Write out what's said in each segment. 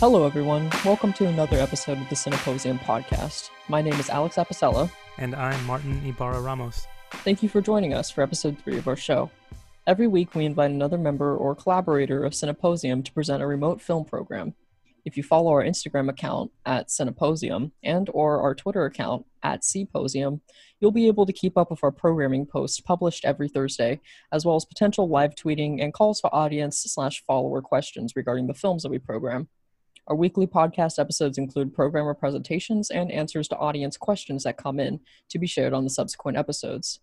Hello, everyone. Welcome to another episode of the Cineposium podcast. My name is Alex Apicella. And I'm Martin Ibarra Ramos. Thank you for joining us for episode three of our show. Every week, we invite another member or collaborator of Cineposium to present a remote film program. If you follow our Instagram account at Cineposium and or our Twitter account at Cposium, you'll be able to keep up with our programming posts published every Thursday, as well as potential live tweeting and calls for audience slash follower questions regarding the films that we program. Our weekly podcast episodes include programmer presentations and answers to audience questions that come in to be shared on the subsequent episodes.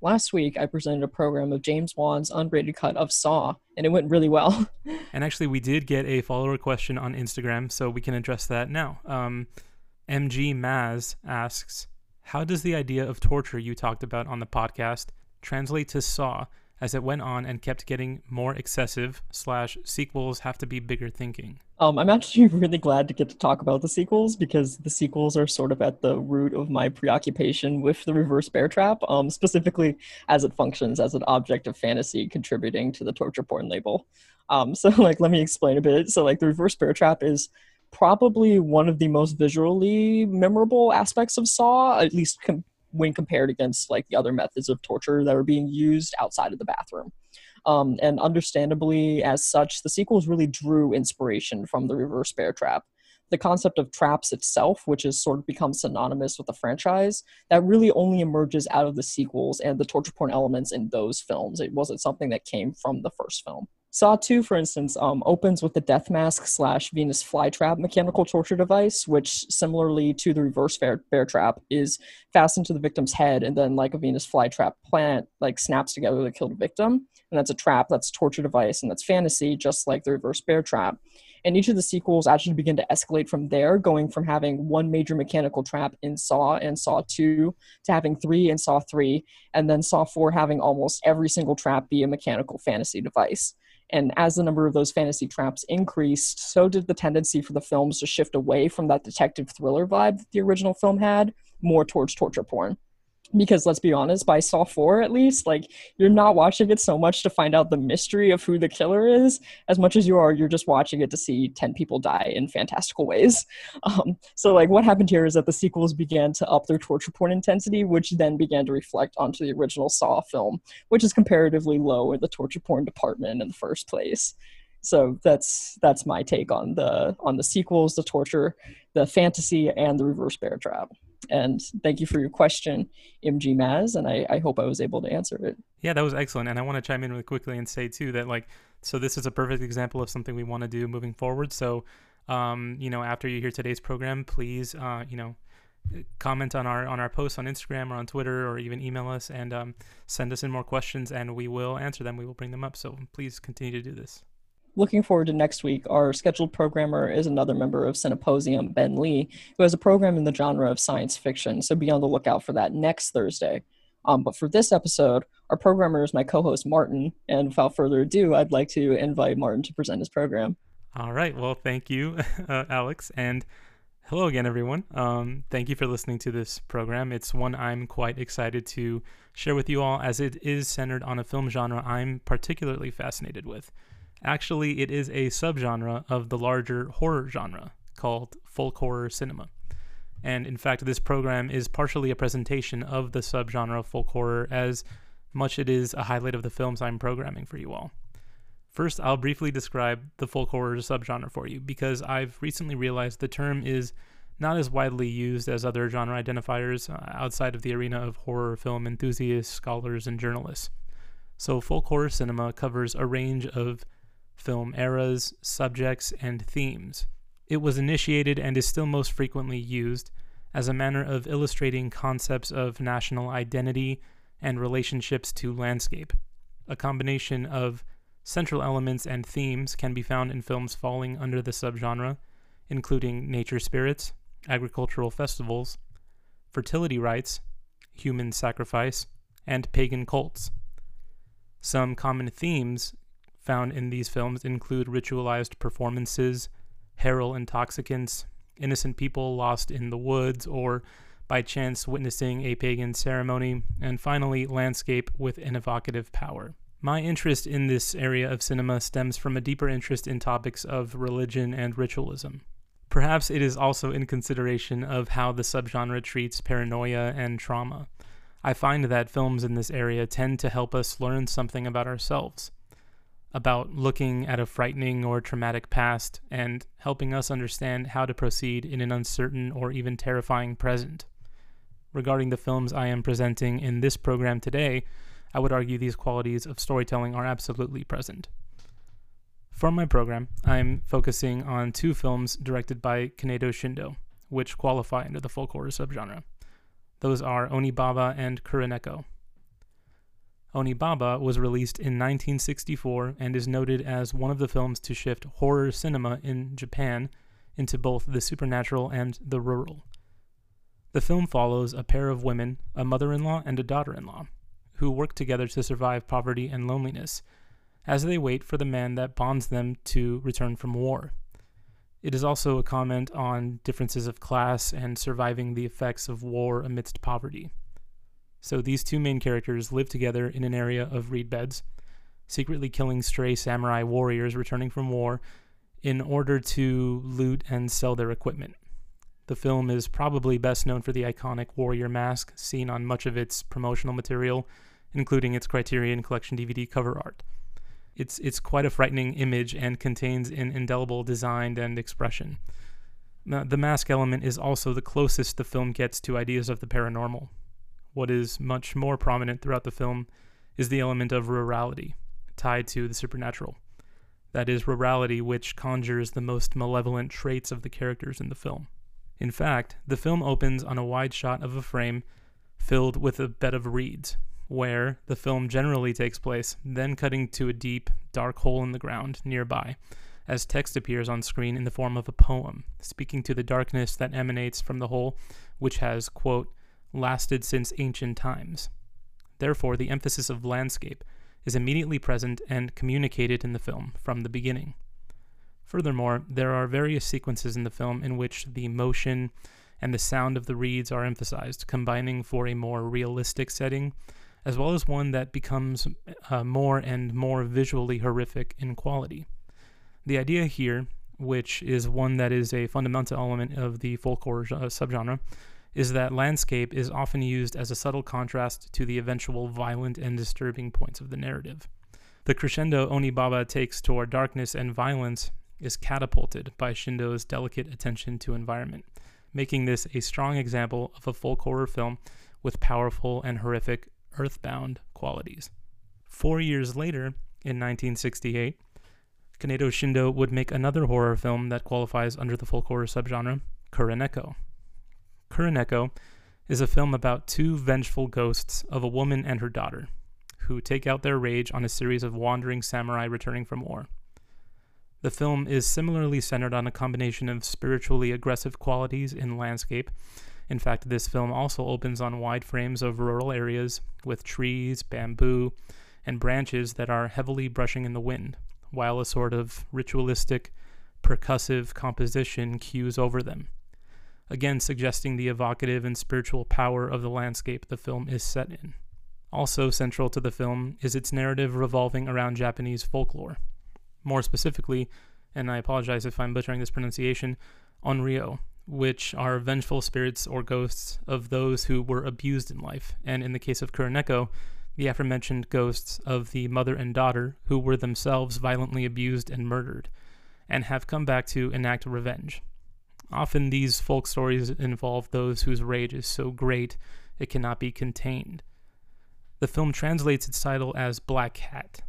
Last week, I presented a program of James Wan's unrated cut of Saw, and it went really well. and actually, we did get a follower question on Instagram, so we can address that now. Um, MG Maz asks, "How does the idea of torture you talked about on the podcast translate to Saw?" As it went on and kept getting more excessive, slash sequels have to be bigger thinking. Um, I'm actually really glad to get to talk about the sequels because the sequels are sort of at the root of my preoccupation with the reverse bear trap, um, specifically as it functions as an object of fantasy contributing to the torture porn label. Um, so, like, let me explain a bit. So, like, the reverse bear trap is probably one of the most visually memorable aspects of Saw, at least com- when compared against like the other methods of torture that were being used outside of the bathroom. Um, and understandably, as such, the sequels really drew inspiration from the reverse bear trap. The concept of traps itself, which has sort of become synonymous with the franchise, that really only emerges out of the sequels and the torture porn elements in those films. It wasn't something that came from the first film. Saw 2, for instance, um, opens with the death mask slash Venus flytrap mechanical torture device, which, similarly to the reverse bear, bear trap, is fastened to the victim's head, and then, like a Venus flytrap plant, like snaps together to kill the victim. And that's a trap, that's torture device, and that's fantasy, just like the reverse bear trap. And each of the sequels actually begin to escalate from there, going from having one major mechanical trap in Saw and Saw 2 to having three in Saw 3, and then Saw 4 having almost every single trap be a mechanical fantasy device. And as the number of those fantasy traps increased, so did the tendency for the films to shift away from that detective thriller vibe that the original film had, more towards torture porn because let's be honest by saw 4 at least like you're not watching it so much to find out the mystery of who the killer is as much as you are you're just watching it to see 10 people die in fantastical ways. Um, so like what happened here is that the sequels began to up their torture porn intensity which then began to reflect onto the original saw film which is comparatively low in the torture porn department in the first place. So that's that's my take on the on the sequels the torture the fantasy and the reverse bear trap and thank you for your question, MG Maz, and I, I hope I was able to answer it. Yeah, that was excellent. And I want to chime in really quickly and say too that like so this is a perfect example of something we want to do moving forward. So um, you know, after you hear today's program, please uh, you know, comment on our on our posts on Instagram or on Twitter or even email us and um, send us in more questions and we will answer them. We will bring them up. So please continue to do this looking forward to next week. Our scheduled programmer is another member of Cineposium, Ben Lee, who has a program in the genre of science fiction. So be on the lookout for that next Thursday. Um, but for this episode, our programmer is my co host, Martin. And without further ado, I'd like to invite Martin to present his program. All right. Well, thank you, uh, Alex. And hello again, everyone. Um, thank you for listening to this program. It's one I'm quite excited to share with you all, as it is centered on a film genre I'm particularly fascinated with. Actually, it is a subgenre of the larger horror genre called folk horror cinema. And in fact, this program is partially a presentation of the subgenre of folk horror, as much it is a highlight of the films I'm programming for you all. First, I'll briefly describe the folk horror subgenre for you, because I've recently realized the term is not as widely used as other genre identifiers uh, outside of the arena of horror film enthusiasts, scholars, and journalists. So, folk horror cinema covers a range of film eras, subjects, and themes. It was initiated and is still most frequently used as a manner of illustrating concepts of national identity and relationships to landscape. A combination of central elements and themes can be found in films falling under the subgenre, including nature spirits, agricultural festivals, fertility rites, human sacrifice, and pagan cults. Some common themes found in these films include ritualized performances, heral intoxicants, innocent people lost in the woods or by chance witnessing a pagan ceremony, and finally, landscape with an evocative power. My interest in this area of cinema stems from a deeper interest in topics of religion and ritualism. Perhaps it is also in consideration of how the subgenre treats paranoia and trauma. I find that films in this area tend to help us learn something about ourselves, about looking at a frightening or traumatic past and helping us understand how to proceed in an uncertain or even terrifying present. Regarding the films I am presenting in this program today, I would argue these qualities of storytelling are absolutely present. For my program, I'm focusing on two films directed by Kaneto Shindo, which qualify under the folk horror subgenre. Those are Onibaba and Kuroneko. Onibaba was released in 1964 and is noted as one of the films to shift horror cinema in Japan into both the supernatural and the rural. The film follows a pair of women, a mother in law and a daughter in law, who work together to survive poverty and loneliness as they wait for the man that bonds them to return from war. It is also a comment on differences of class and surviving the effects of war amidst poverty. So these two main characters live together in an area of reed beds, secretly killing stray samurai warriors returning from war in order to loot and sell their equipment. The film is probably best known for the iconic warrior mask seen on much of its promotional material including its Criterion Collection DVD cover art. It's, it's quite a frightening image and contains an indelible design and expression. The mask element is also the closest the film gets to ideas of the paranormal. What is much more prominent throughout the film is the element of rurality, tied to the supernatural. That is, rurality which conjures the most malevolent traits of the characters in the film. In fact, the film opens on a wide shot of a frame filled with a bed of reeds, where the film generally takes place, then cutting to a deep, dark hole in the ground nearby, as text appears on screen in the form of a poem, speaking to the darkness that emanates from the hole, which has, quote, lasted since ancient times. Therefore, the emphasis of landscape is immediately present and communicated in the film from the beginning. Furthermore, there are various sequences in the film in which the motion and the sound of the reeds are emphasized, combining for a more realistic setting as well as one that becomes uh, more and more visually horrific in quality. The idea here, which is one that is a fundamental element of the folk horror uh, subgenre, is that landscape is often used as a subtle contrast to the eventual violent and disturbing points of the narrative. The crescendo Onibaba takes toward darkness and violence is catapulted by Shindo's delicate attention to environment, making this a strong example of a folk horror film with powerful and horrific earthbound qualities. Four years later, in 1968, Kaneto Shindo would make another horror film that qualifies under the folk horror subgenre, Kuroneko. Kuroneko is a film about two vengeful ghosts of a woman and her daughter, who take out their rage on a series of wandering samurai returning from war. The film is similarly centered on a combination of spiritually aggressive qualities in landscape in fact, this film also opens on wide frames of rural areas with trees, bamboo, and branches that are heavily brushing in the wind, while a sort of ritualistic, percussive composition cues over them. Again, suggesting the evocative and spiritual power of the landscape the film is set in. Also central to the film is its narrative revolving around Japanese folklore. More specifically, and I apologize if I'm butchering this pronunciation, Onryo, which are vengeful spirits or ghosts of those who were abused in life, and in the case of Kuroneko, the aforementioned ghosts of the mother and daughter who were themselves violently abused and murdered, and have come back to enact revenge. Often these folk stories involve those whose rage is so great it cannot be contained. The film translates its title as Black Cat,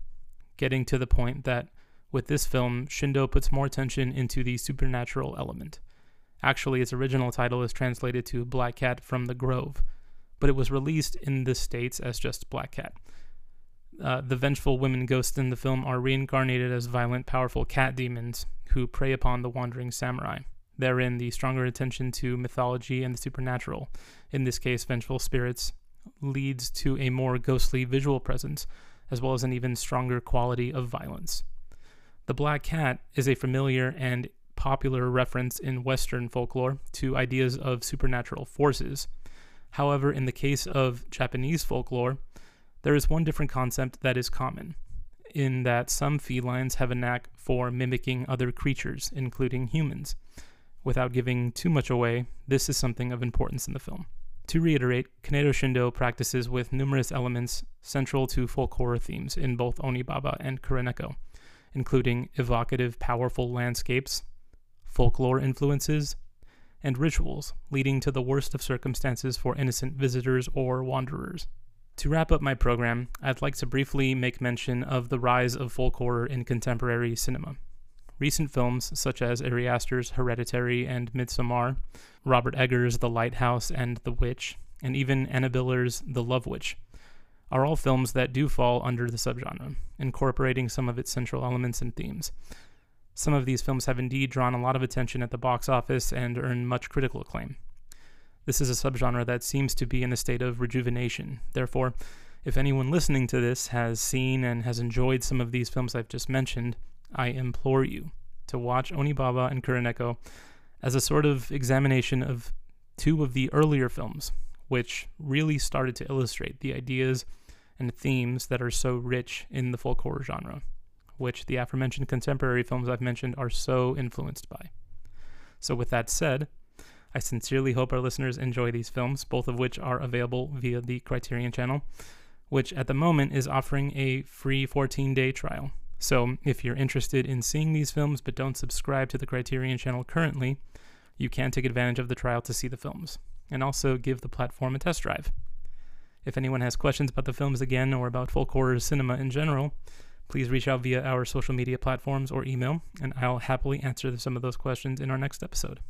getting to the point that with this film, Shindo puts more attention into the supernatural element. Actually, its original title is translated to Black Cat from the Grove, but it was released in the States as just Black Cat. Uh, the vengeful women ghosts in the film are reincarnated as violent, powerful cat demons who prey upon the wandering samurai. Therein, the stronger attention to mythology and the supernatural, in this case, vengeful spirits, leads to a more ghostly visual presence, as well as an even stronger quality of violence. The Black Cat is a familiar and popular reference in Western folklore to ideas of supernatural forces. However, in the case of Japanese folklore, there is one different concept that is common, in that some felines have a knack for mimicking other creatures, including humans. Without giving too much away, this is something of importance in the film. To reiterate, Kaneto Shindo practices with numerous elements central to folk horror themes in both Onibaba and Kuroneko, including evocative, powerful landscapes, folklore influences, and rituals, leading to the worst of circumstances for innocent visitors or wanderers. To wrap up my program, I'd like to briefly make mention of the rise of folk horror in contemporary cinema. Recent films such as Ari Aster's Hereditary and Midsommar, Robert Eggers' The Lighthouse and The Witch, and even Anna Biller's The Love Witch are all films that do fall under the subgenre, incorporating some of its central elements and themes. Some of these films have indeed drawn a lot of attention at the box office and earned much critical acclaim. This is a subgenre that seems to be in a state of rejuvenation. Therefore, if anyone listening to this has seen and has enjoyed some of these films I've just mentioned, I implore you to watch Onibaba and Kuroneko as a sort of examination of two of the earlier films, which really started to illustrate the ideas and themes that are so rich in the folk horror genre, which the aforementioned contemporary films I've mentioned are so influenced by. So, with that said, I sincerely hope our listeners enjoy these films, both of which are available via the Criterion channel, which at the moment is offering a free 14 day trial. So, if you're interested in seeing these films but don't subscribe to the Criterion channel currently, you can take advantage of the trial to see the films, and also give the platform a test drive. If anyone has questions about the films again or about folk horror cinema in general, please reach out via our social media platforms or email, and I'll happily answer some of those questions in our next episode.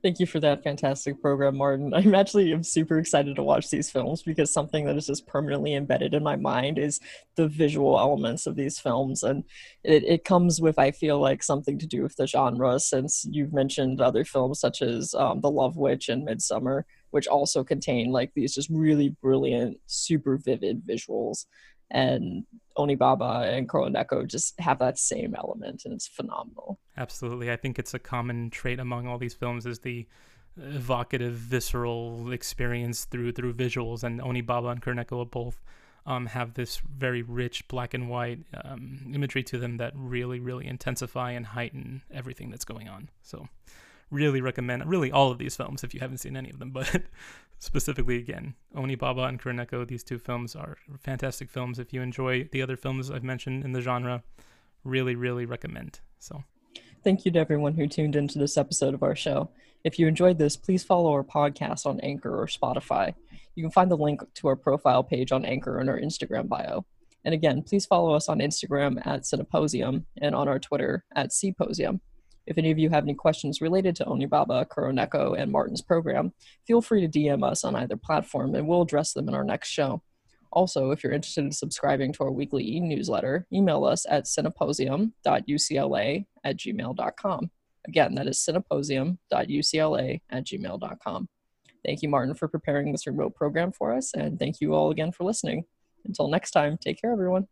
Thank you for that fantastic program, Martin. I'm actually I'm super excited to watch these films because something that is just permanently embedded in my mind is the visual elements of these films. And it, it comes with, I feel like, something to do with the genre, since you've mentioned other films such as um, The Love Witch and Midsommar, which also contain like these just really brilliant, super vivid visuals. And Onibaba and Kuroneko just have that same element, and it's phenomenal. Absolutely, I think it's a common trait among all these films is the evocative, visceral experience through through visuals, and Onibaba and Kuroneko both um, have this very rich black and white um, imagery to them that really, really intensify and heighten everything that's going on. So, really recommend really all of these films if you haven't seen any of them, but specifically again, Onibaba and Kuroneko, these two films are fantastic films. If you enjoy the other films I've mentioned in the genre, really, really recommend. So thank you to everyone who tuned into this episode of our show. If you enjoyed this, please follow our podcast on Anchor or Spotify. You can find the link to our profile page on Anchor in our Instagram bio. And again, please follow us on Instagram at Cineposium and on our Twitter at Cposium. If any of you have any questions related to Onibaba, Kuroneko, and Martin's program, feel free to DM us on either platform and we'll address them in our next show. Also, if you're interested in subscribing to our weekly e-newsletter, email us at cineposium.ucla at gmail.com. Again, that is cineposium.ucla at gmail.com. Thank you, Martin, for preparing this remote program for us, and thank you all again for listening. Until next time, take care, everyone.